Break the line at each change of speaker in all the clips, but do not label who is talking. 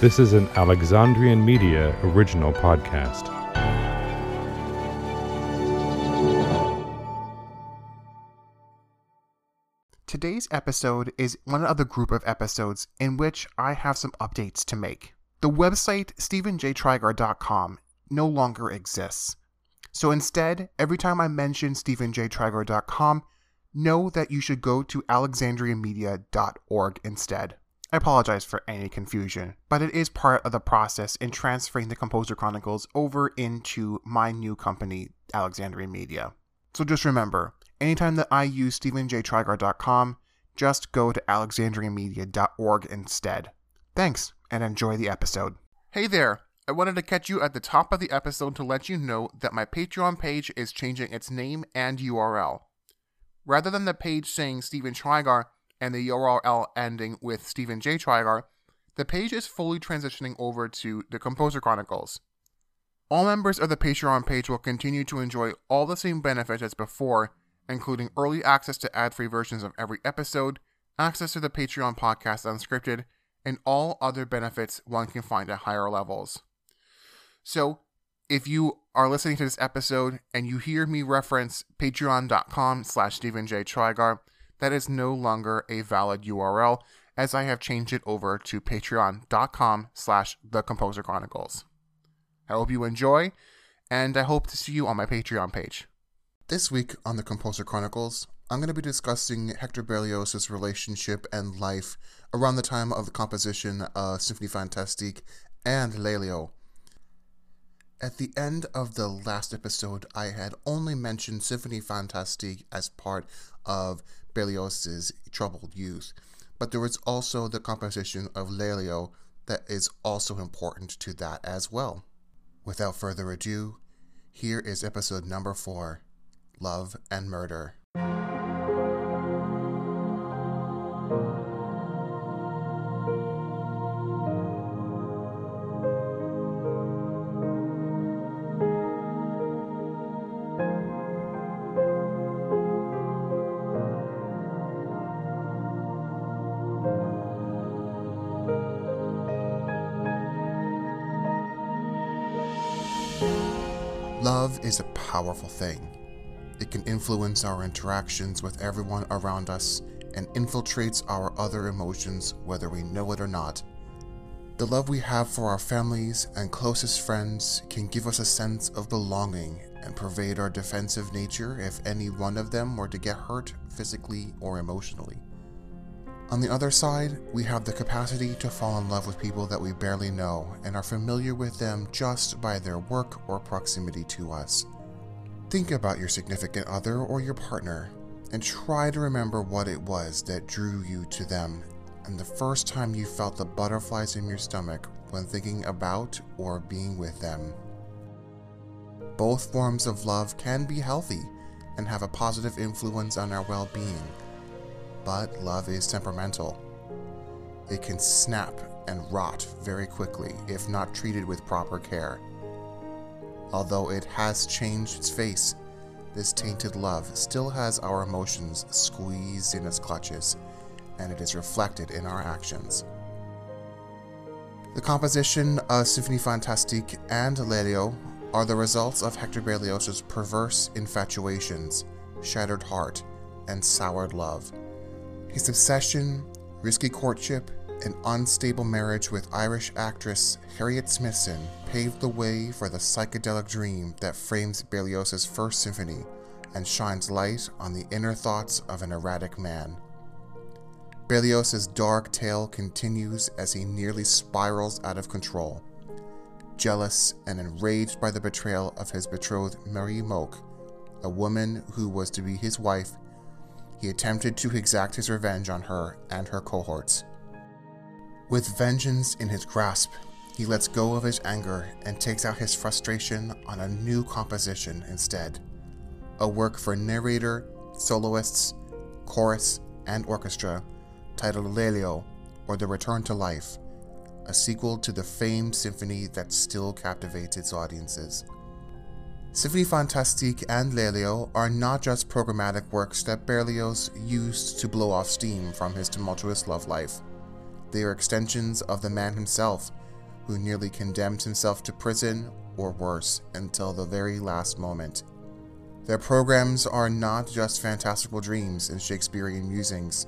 This is an Alexandrian Media original podcast.
Today's episode is one of the group of episodes in which I have some updates to make. The website StephenJTrygar.com no longer exists. So instead, every time I mention StephenJTrygar.com, know that you should go to alexandriamedia.org instead. I apologize for any confusion, but it is part of the process in transferring the Composer Chronicles over into my new company, Alexandria Media. So just remember, anytime that I use StephenJTrygar.com, just go to alexandriamedia.org instead. Thanks, and enjoy the episode. Hey there! I wanted to catch you at the top of the episode to let you know that my Patreon page is changing its name and URL. Rather than the page saying Stephen Trygar and the URL ending with Stephen J. Trygar, the page is fully transitioning over to the Composer Chronicles. All members of the Patreon page will continue to enjoy all the same benefits as before, including early access to ad free versions of every episode, access to the Patreon podcast unscripted, and all other benefits one can find at higher levels. So, if you are listening to this episode and you hear me reference patreon.com slash Stephen J. Trygar, that is no longer a valid URL as I have changed it over to patreon.com slash the Composer Chronicles. I hope you enjoy, and I hope to see you on my Patreon page. This week on the Composer Chronicles, I'm going to be discussing Hector Berlioz's relationship and life around the time of the composition of Symphonie Fantastique and Lelio, at the end of the last episode, I had only mentioned Symphonie Fantastique as part of Berlioz's troubled youth, but there was also the composition of Lelio that is also important to that as well. Without further ado, here is episode number four Love and Murder. Powerful thing. It can influence our interactions with everyone around us and infiltrates our other emotions whether we know it or not. The love we have for our families and closest friends can give us a sense of belonging and pervade our defensive nature if any one of them were to get hurt physically or emotionally. On the other side, we have the capacity to fall in love with people that we barely know and are familiar with them just by their work or proximity to us. Think about your significant other or your partner and try to remember what it was that drew you to them and the first time you felt the butterflies in your stomach when thinking about or being with them. Both forms of love can be healthy and have a positive influence on our well being but love is temperamental. It can snap and rot very quickly if not treated with proper care. Although it has changed its face, this tainted love still has our emotions squeezed in its clutches, and it is reflected in our actions. The composition of Symphonie Fantastique and Lelio are the results of Hector Berlioz's perverse infatuations, shattered heart, and soured love. His obsession, risky courtship, and unstable marriage with Irish actress Harriet Smithson paved the way for the psychedelic dream that frames Berlioz's first symphony and shines light on the inner thoughts of an erratic man. Berlioz's dark tale continues as he nearly spirals out of control. Jealous and enraged by the betrayal of his betrothed Marie Moke, a woman who was to be his wife he attempted to exact his revenge on her and her cohorts. With vengeance in his grasp, he lets go of his anger and takes out his frustration on a new composition instead. A work for narrator, soloists, chorus, and orchestra titled Lelio, or The Return to Life, a sequel to the famed symphony that still captivates its audiences. Symphonie Fantastique and Lelio are not just programmatic works that Berlioz used to blow off steam from his tumultuous love life. They are extensions of the man himself, who nearly condemned himself to prison or worse until the very last moment. Their programs are not just fantastical dreams and Shakespearean musings.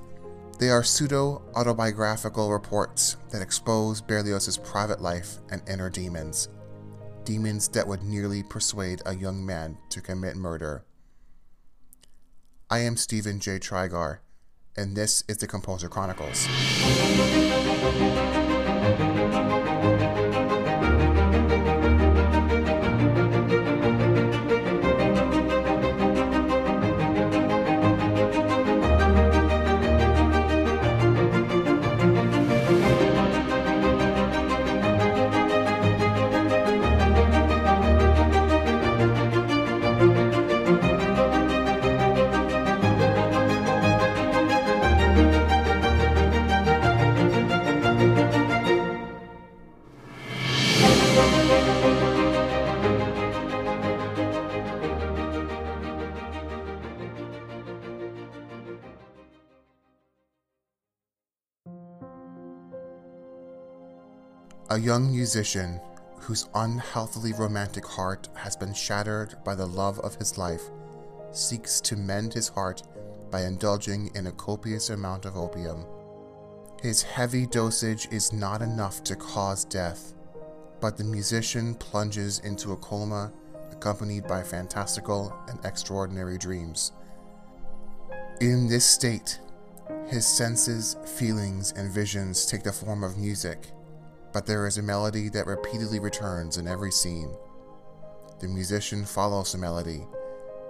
They are pseudo autobiographical reports that expose Berlioz's private life and inner demons. Demons that would nearly persuade a young man to commit murder. I am Stephen J. Trygar, and this is the Composer Chronicles. A young musician whose unhealthily romantic heart has been shattered by the love of his life seeks to mend his heart by indulging in a copious amount of opium. His heavy dosage is not enough to cause death, but the musician plunges into a coma accompanied by fantastical and extraordinary dreams. In this state, his senses, feelings, and visions take the form of music but there is a melody that repeatedly returns in every scene. The musician follows the melody,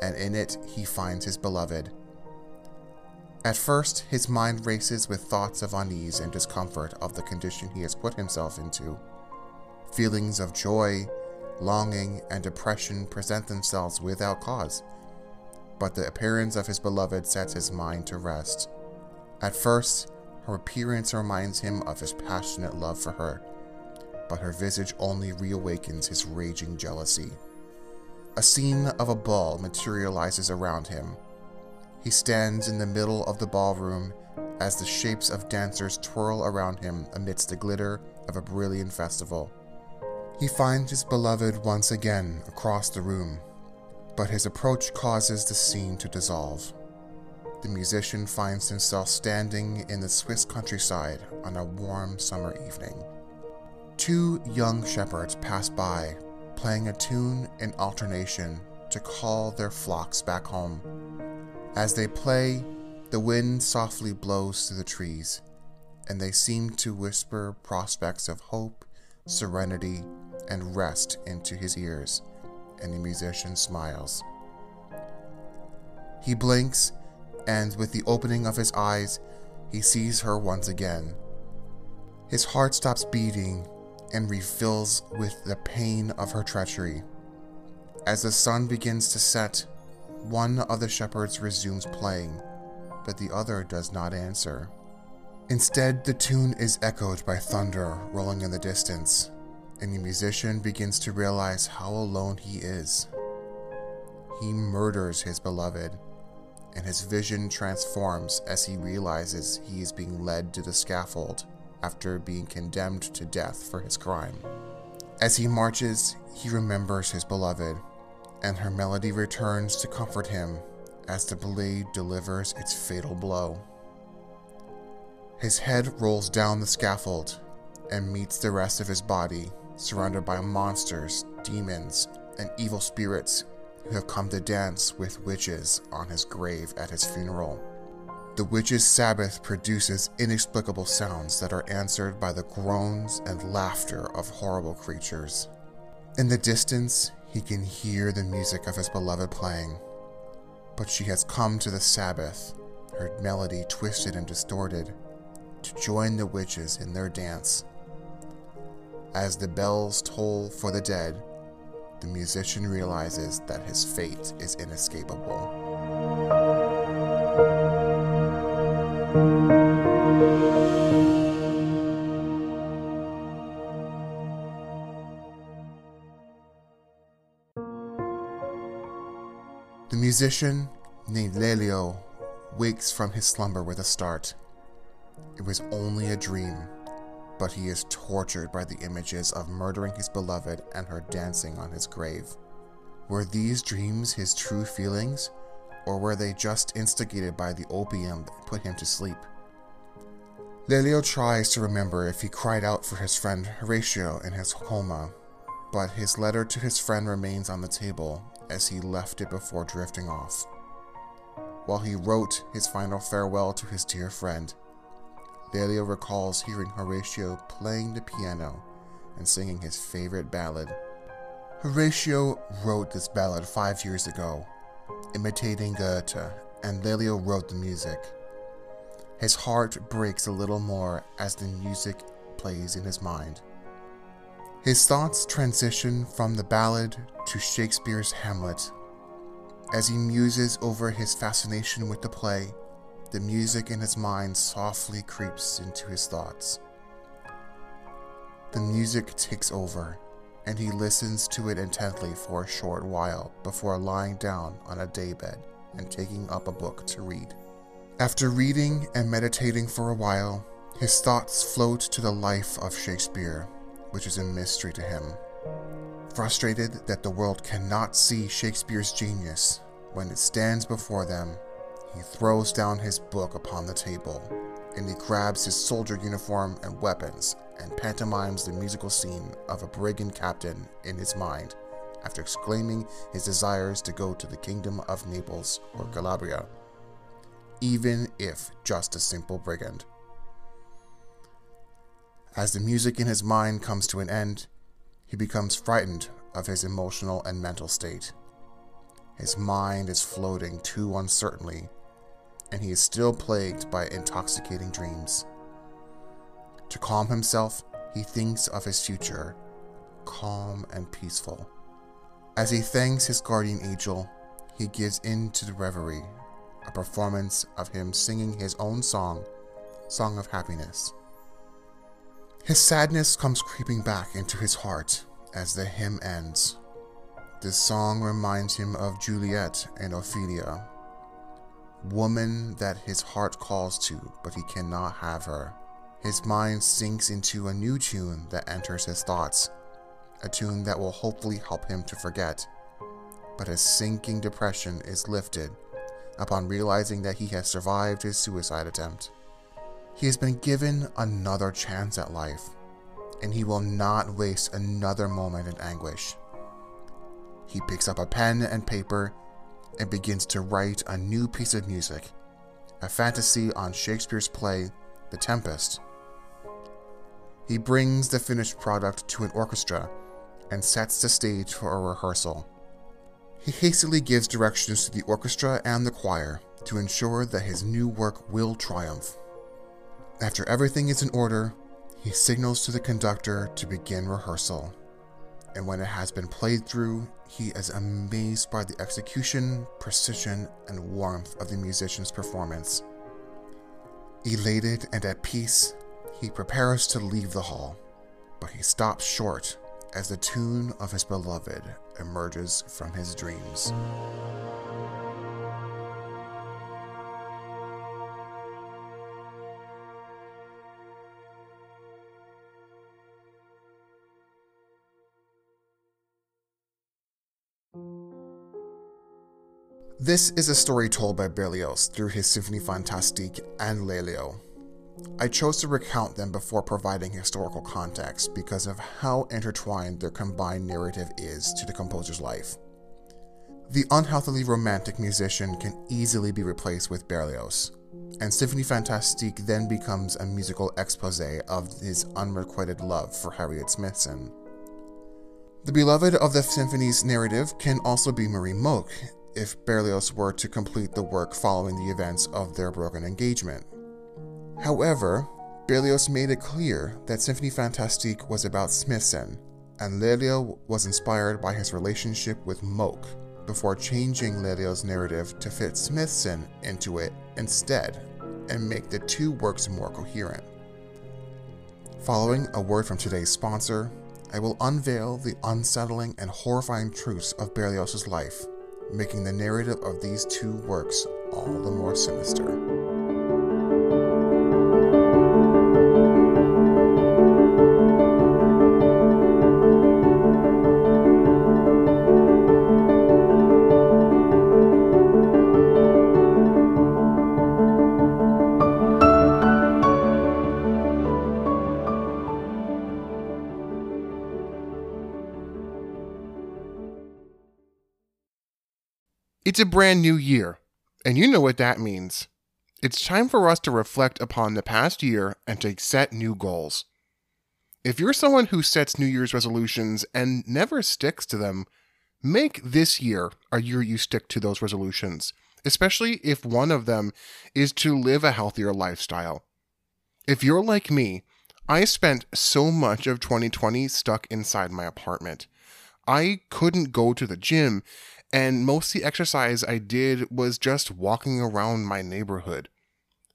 and in it he finds his beloved. At first, his mind races with thoughts of unease and discomfort of the condition he has put himself into. Feelings of joy, longing, and depression present themselves without cause, but the appearance of his beloved sets his mind to rest. At first, her appearance reminds him of his passionate love for her, but her visage only reawakens his raging jealousy. A scene of a ball materializes around him. He stands in the middle of the ballroom as the shapes of dancers twirl around him amidst the glitter of a brilliant festival. He finds his beloved once again across the room, but his approach causes the scene to dissolve. The musician finds himself standing in the Swiss countryside on a warm summer evening. Two young shepherds pass by, playing a tune in alternation to call their flocks back home. As they play, the wind softly blows through the trees, and they seem to whisper prospects of hope, serenity, and rest into his ears, and the musician smiles. He blinks, and with the opening of his eyes, he sees her once again. His heart stops beating and refills with the pain of her treachery. As the sun begins to set, one of the shepherds resumes playing, but the other does not answer. Instead, the tune is echoed by thunder rolling in the distance, and the musician begins to realize how alone he is. He murders his beloved, and his vision transforms as he realizes he is being led to the scaffold after being condemned to death for his crime. As he marches, he remembers his beloved, and her melody returns to comfort him as the blade delivers its fatal blow. His head rolls down the scaffold and meets the rest of his body, surrounded by monsters, demons, and evil spirits who have come to dance with witches on his grave at his funeral. The witch's Sabbath produces inexplicable sounds that are answered by the groans and laughter of horrible creatures. In the distance, he can hear the music of his beloved playing. But she has come to the Sabbath, her melody twisted and distorted, to join the witches in their dance. As the bells toll for the dead, the musician realizes that his fate is inescapable. The musician, named Lelio, wakes from his slumber with a start. It was only a dream, but he is tortured by the images of murdering his beloved and her dancing on his grave. Were these dreams his true feelings, or were they just instigated by the opium that put him to sleep? Lelio tries to remember if he cried out for his friend Horatio in his coma, but his letter to his friend remains on the table as he left it before drifting off. While he wrote his final farewell to his dear friend, Lelio recalls hearing Horatio playing the piano and singing his favorite ballad. Horatio wrote this ballad five years ago, imitating Goethe, and Lelio wrote the music. His heart breaks a little more as the music plays in his mind. His thoughts transition from the ballad to Shakespeare's Hamlet. As he muses over his fascination with the play, the music in his mind softly creeps into his thoughts. The music takes over, and he listens to it intently for a short while before lying down on a daybed and taking up a book to read. After reading and meditating for a while, his thoughts float to the life of Shakespeare which is a mystery to him. Frustrated that the world cannot see Shakespeare's genius when it stands before them, he throws down his book upon the table and he grabs his soldier uniform and weapons and pantomimes the musical scene of a brigand captain in his mind after exclaiming his desires to go to the kingdom of Naples or Calabria, even if just a simple brigand. As the music in his mind comes to an end, he becomes frightened of his emotional and mental state. His mind is floating too uncertainly, and he is still plagued by intoxicating dreams. To calm himself, he thinks of his future, calm and peaceful. As he thanks his guardian angel, he gives in to the reverie, a performance of him singing his own song, Song of Happiness. His sadness comes creeping back into his heart as the hymn ends. This song reminds him of Juliet and Ophelia, woman that his heart calls to, but he cannot have her. His mind sinks into a new tune that enters his thoughts, a tune that will hopefully help him to forget. But his sinking depression is lifted upon realizing that he has survived his suicide attempt. He has been given another chance at life, and he will not waste another moment in anguish. He picks up a pen and paper and begins to write a new piece of music, a fantasy on Shakespeare's play, The Tempest. He brings the finished product to an orchestra and sets the stage for a rehearsal. He hastily gives directions to the orchestra and the choir to ensure that his new work will triumph. After everything is in order, he signals to the conductor to begin rehearsal. And when it has been played through, he is amazed by the execution, precision, and warmth of the musician's performance. Elated and at peace, he prepares to leave the hall, but he stops short as the tune of his beloved emerges from his dreams. This is a story told by Berlioz through his Symphonie Fantastique and Lelio. I chose to recount them before providing historical context because of how intertwined their combined narrative is to the composer's life. The unhealthily romantic musician can easily be replaced with Berlioz, and Symphonie Fantastique then becomes a musical expose of his unrequited love for Harriet Smithson. The beloved of the symphony's narrative can also be Marie Moke, if Berlioz were to complete the work following the events of their broken engagement. However, Berlioz made it clear that Symphonie Fantastique was about Smithson, and Lelio was inspired by his relationship with Moke, before changing Lelio's narrative to fit Smithson into it instead and make the two works more coherent. Following a word from today's sponsor, I will unveil the unsettling and horrifying truths of Berlioz's life making the narrative of these two works all the more sinister. It's a brand new year, and you know what that means. It's time for us to reflect upon the past year and to set new goals. If you're someone who sets New Year's resolutions and never sticks to them, make this year a year you stick to those resolutions, especially if one of them is to live a healthier lifestyle. If you're like me, I spent so much of 2020 stuck inside my apartment. I couldn't go to the gym, and most of the exercise I did was just walking around my neighborhood.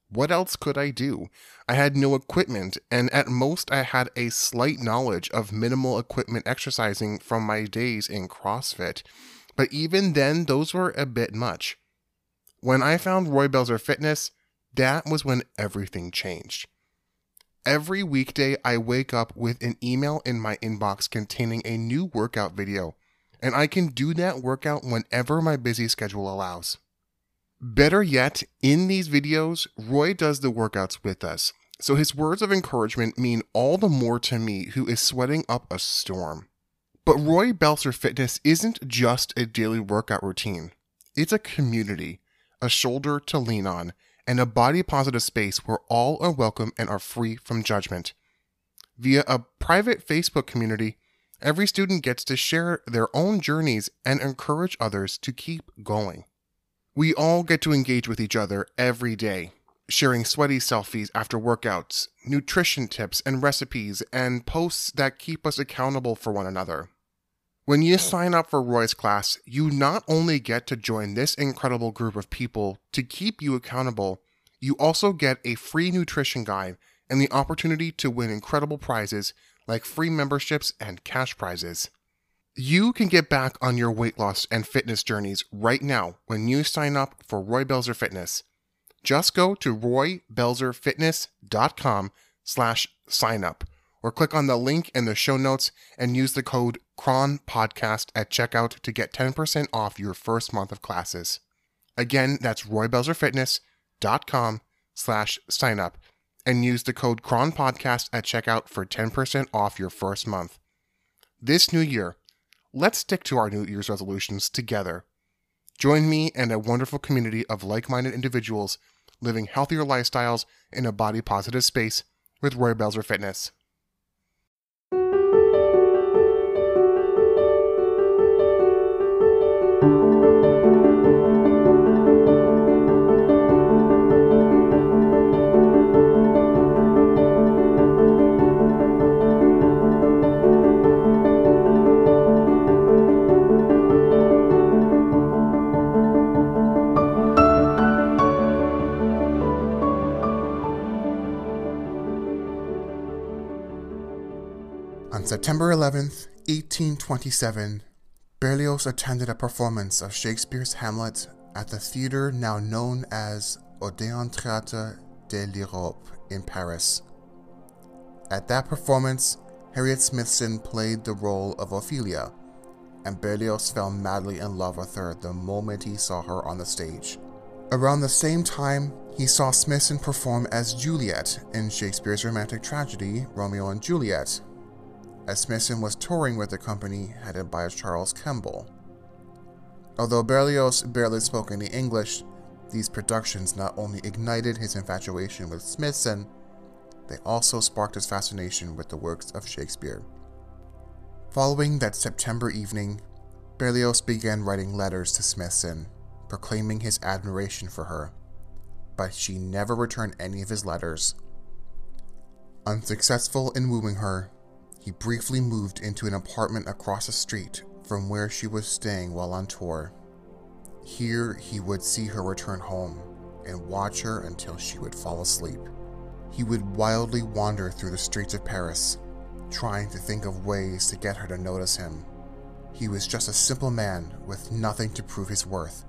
What else could I do? I had no equipment, and at most I had a slight knowledge of minimal equipment exercising from my days in CrossFit. But even then, those were a bit much. When I found Roy Belzer Fitness, that was when everything changed. Every weekday, I wake up with an email in my inbox containing a new workout video, and I can do that workout whenever my busy schedule allows. Better yet, in these videos, Roy does the workouts with us, so his words of encouragement mean all the more to me who is sweating up a storm. But Roy Belzer Fitness isn't just a daily workout routine, it's a community, a shoulder to lean on, and a body positive space where all are welcome and are free from judgment. Via a private Facebook community, every student gets to share their own journeys and encourage others to keep going. We all get to engage with each other every day, sharing sweaty selfies after workouts, nutrition tips and recipes, and posts that keep us accountable for one another. When you sign up for Roy's class, you not only get to join this incredible group of people to keep you accountable, you also get a free nutrition guide and the opportunity to win incredible prizes like free memberships and cash prizes. You can get back on your weight loss and fitness journeys right now when you sign up for Roy Belzer Fitness. Just go to roybelzerfitness.com slash sign up or click on the link in the show notes and use the code Chron podcast at checkout to get 10% off your first month of classes. Again, that's roybelzerfitness.com slash sign up and use the code Chron podcast at checkout for 10% off your first month. This new year, let's stick to our New Year's resolutions together. Join me and a wonderful community of like minded individuals living healthier lifestyles in a body positive space with Roy Belzer Fitness. September 11th, 1827, Berlioz attended a performance of Shakespeare's Hamlet at the theater now known as Odeon Théâtre de l'Europe in Paris. At that performance, Harriet Smithson played the role of Ophelia, and Berlioz fell madly in love with her the moment he saw her on the stage. Around the same time, he saw Smithson perform as Juliet in Shakespeare's romantic tragedy Romeo and Juliet, as Smithson was touring with a company headed by Charles Kemble. Although Berlioz barely spoke any English, these productions not only ignited his infatuation with Smithson, they also sparked his fascination with the works of Shakespeare. Following that September evening, Berlioz began writing letters to Smithson, proclaiming his admiration for her, but she never returned any of his letters. Unsuccessful in wooing her, he briefly moved into an apartment across the street from where she was staying while on tour. Here, he would see her return home and watch her until she would fall asleep. He would wildly wander through the streets of Paris, trying to think of ways to get her to notice him. He was just a simple man with nothing to prove his worth.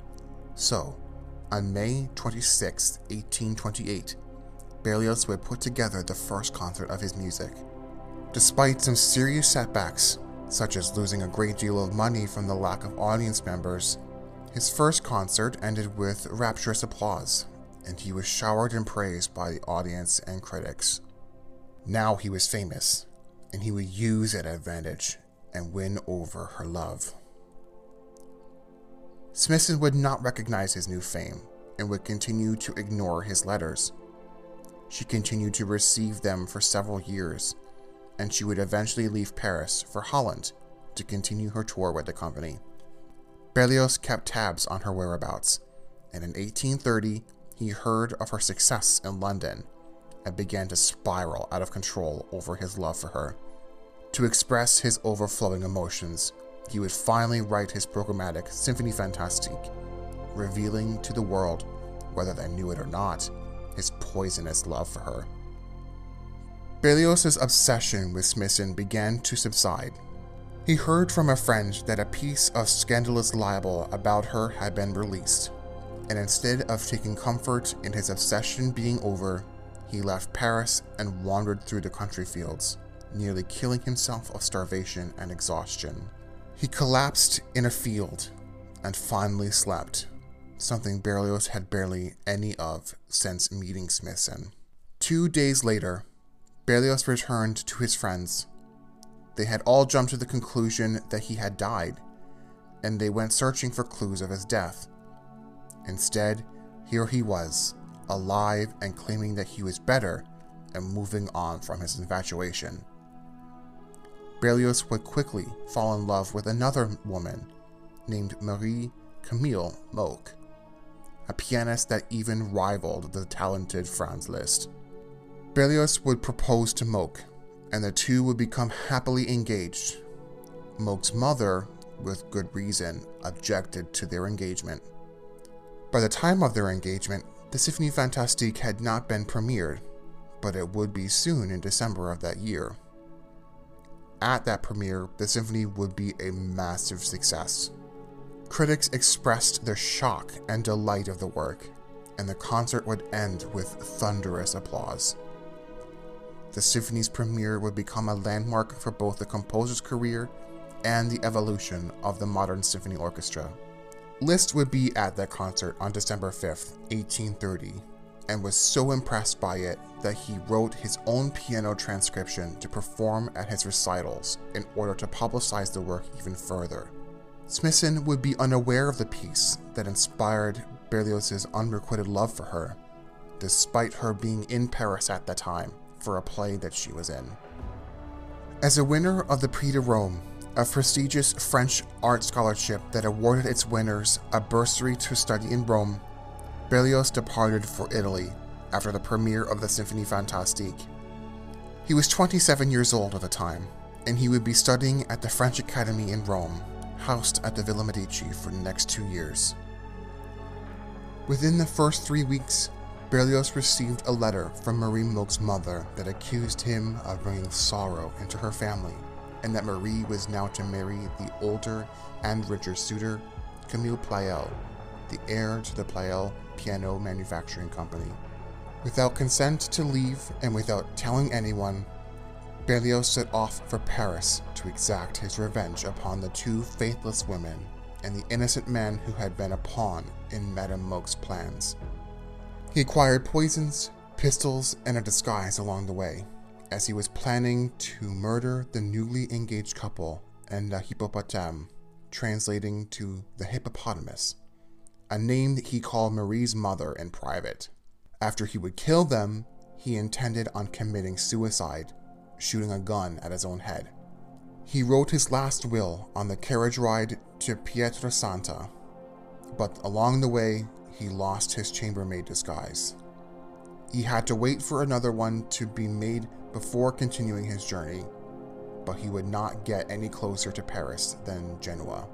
So, on May 26, 1828, Berlioz would put together the first concert of his music. Despite some serious setbacks, such as losing a great deal of money from the lack of audience members, his first concert ended with rapturous applause, and he was showered in praise by the audience and critics. Now he was famous, and he would use that advantage and win over her love. Smithson would not recognize his new fame and would continue to ignore his letters. She continued to receive them for several years, and she would eventually leave Paris for Holland to continue her tour with the company. Berlioz kept tabs on her whereabouts, and in 1830 he heard of her success in London and began to spiral out of control over his love for her. To express his overflowing emotions, he would finally write his programmatic Symphonie Fantastique, revealing to the world, whether they knew it or not, his poisonous love for her. Berlioz's obsession with Smithson began to subside. He heard from a friend that a piece of scandalous libel about her had been released, and instead of taking comfort in his obsession being over, he left Paris and wandered through the country fields, nearly killing himself of starvation and exhaustion. He collapsed in a field and finally slept, something Berlioz had barely any of since meeting Smithson. Two days later, Berlioz returned to his friends. They had all jumped to the conclusion that he had died, and they went searching for clues of his death. Instead, here he was, alive and claiming that he was better and moving on from his infatuation. Berlioz would quickly fall in love with another woman named Marie Camille Moke, a pianist that even rivaled the talented Franz Liszt. Berlioz would propose to Moke, and the two would become happily engaged. Moke's mother, with good reason, objected to their engagement. By the time of their engagement, the Symphonie Fantastique had not been premiered, but it would be soon in December of that year. At that premiere, the symphony would be a massive success. Critics expressed their shock and delight of the work, and the concert would end with thunderous applause. The symphony's premiere would become a landmark for both the composer's career and the evolution of the modern symphony orchestra. Liszt would be at that concert on December 5th, 1830, and was so impressed by it that he wrote his own piano transcription to perform at his recitals in order to publicize the work even further. Smithson would be unaware of the piece that inspired Berlioz's unrequited love for her, despite her being in Paris at the time for a play that she was in. As a winner of the Prix de Rome, a prestigious French art scholarship that awarded its winners a bursary to study in Rome, Berlioz departed for Italy after the premiere of the Symphonie Fantastique. He was 27 years old at the time, and he would be studying at the French Academy in Rome, housed at the Villa Medici for the next two years. Within the first three weeks, Berlioz received a letter from Marie Moke's mother that accused him of bringing sorrow into her family and that Marie was now to marry the older and richer suitor, Camille Pleyel, the heir to the Pleyel piano manufacturing company. Without consent to leave and without telling anyone, Berlioz set off for Paris to exact his revenge upon the two faithless women and the innocent man who had been a pawn in Madame Moke's plans. He acquired poisons, pistols, and a disguise along the way, as he was planning to murder the newly engaged couple and the hippopotame, translating to the hippopotamus, a name that he called Marie's mother in private. After he would kill them, he intended on committing suicide, shooting a gun at his own head. He wrote his last will on the carriage ride to Pietrasanta, but along the way, he lost his chambermaid disguise. He had to wait for another one to be made before continuing his journey, but he would not get any closer to Paris than Genoa.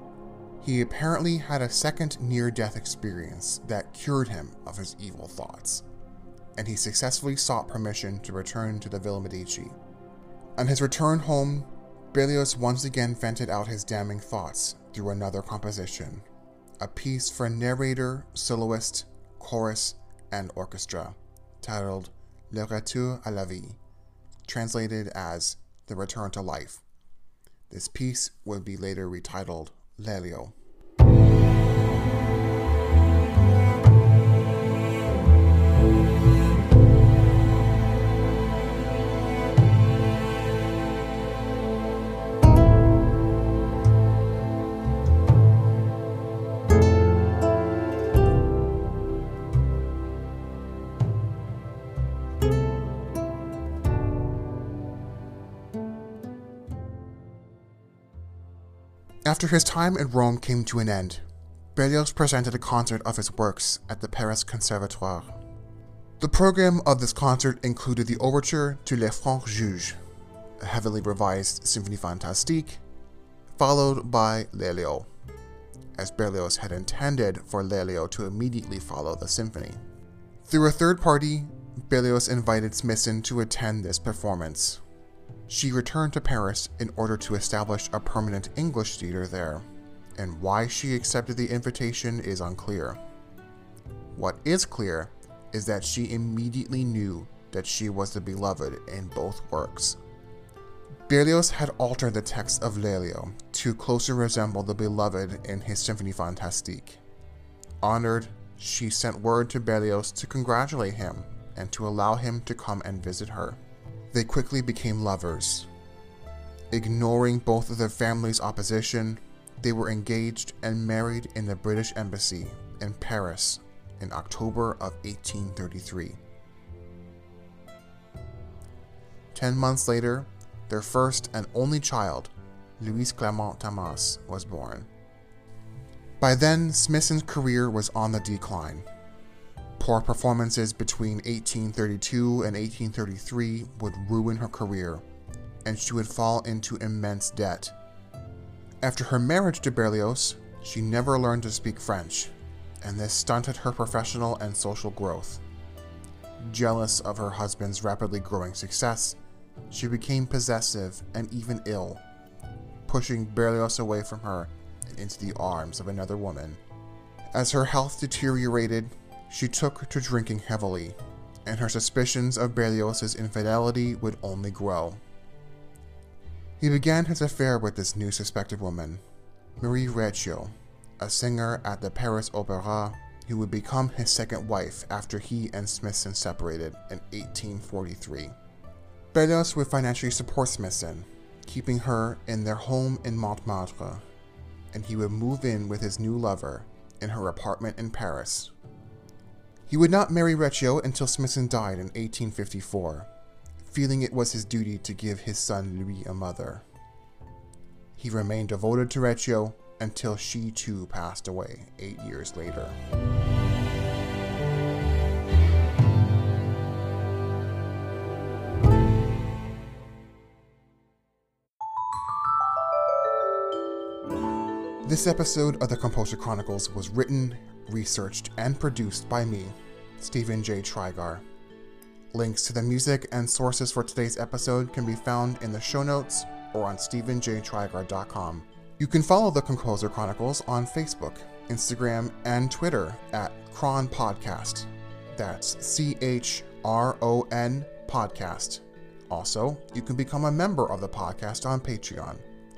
He apparently had a second near death experience that cured him of his evil thoughts, and he successfully sought permission to return to the Villa Medici. On his return home, Berlioz once again vented out his damning thoughts through another composition, a piece for narrator, soloist, chorus, and orchestra, titled Le Retour à la Vie translated as The Return to Life. This piece would be later retitled Lelio. After his time in Rome came to an end, Berlioz presented a concert of his works at the Paris Conservatoire. The program of this concert included the overture to Les Francs Juges, a heavily revised Symphonie Fantastique, followed by Lelio, as Berlioz had intended for Lelio to immediately follow the symphony. Through a third party, Berlioz invited Smithson to attend this performance. She returned to Paris in order to establish a permanent English theater there, and why she accepted the invitation is unclear. What is clear is that she immediately knew that she was the beloved in both works. Berlioz had altered the text of Lelio to closer resemble the beloved in his Symphonie Fantastique. Honored, she sent word to Berlioz to congratulate him and to allow him to come and visit her. They quickly became lovers. Ignoring both of their families' opposition, they were engaged and married in the British Embassy in Paris in October of 1833. Ten months later, their first and only child, Louise Clement Thomas, was born. By then, Smithson's career was on the decline. Poor performances between 1832 and 1833 would ruin her career, and she would fall into immense debt. After her marriage to Berlioz, she never learned to speak French, and this stunted her professional and social growth. Jealous of her husband's rapidly growing success, she became possessive and even ill, pushing Berlioz away from her and into the arms of another woman. As her health deteriorated, she took to drinking heavily, and her suspicions of Berlioz's infidelity would only grow. He began his affair with this new suspected woman, Marie Recio, a singer at the Paris Opera who would become his second wife after he and Smithson separated in 1843. Berlioz would financially support Smithson, keeping her in their home in Montmartre, and he would move in with his new lover in her apartment in Paris he would not marry Recio until Smithson died in 1854, feeling it was his duty to give his son Louis a mother. He remained devoted to Recio until she too passed away eight years later. This episode of the Composer Chronicles was written, researched, and produced by me, Stephen J. Trygar. Links to the music and sources for today's episode can be found in the show notes or on stephenjtrygar.com. You can follow the Composer Chronicles on Facebook, Instagram, and Twitter at Chron Podcast. That's C H R O N Podcast. Also, you can become a member of the podcast on Patreon.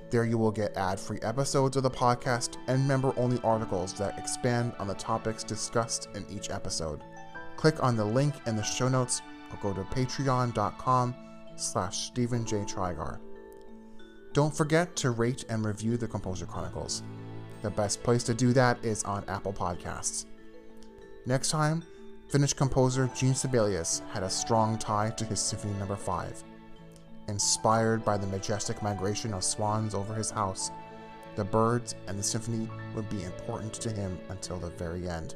There you will get ad free episodes of the podcast and member only articles that expand on the topics discussed in each episode. Click on the link in the show notes or go to patreon.com slash Stephen J. Trygar. Don't forget to rate and review the Composer Chronicles. The best place to do that is on Apple Podcasts. Next time, Finnish composer Jean Sibelius had a strong tie to his Symphony No. 5. Inspired by the majestic migration of swans over his house, the birds and the symphony would be important to him until the very end.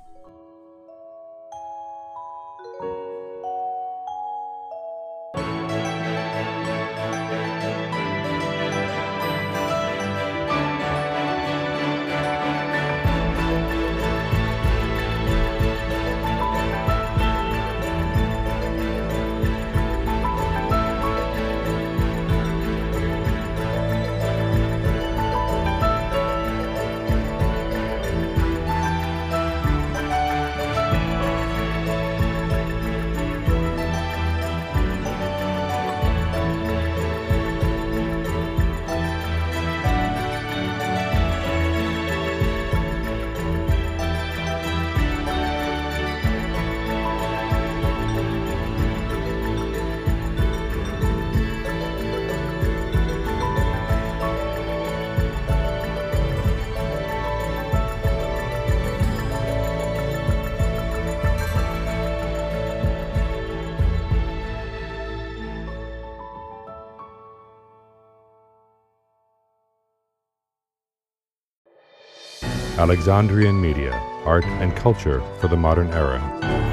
Alexandrian Media, Art and Culture for the Modern Era.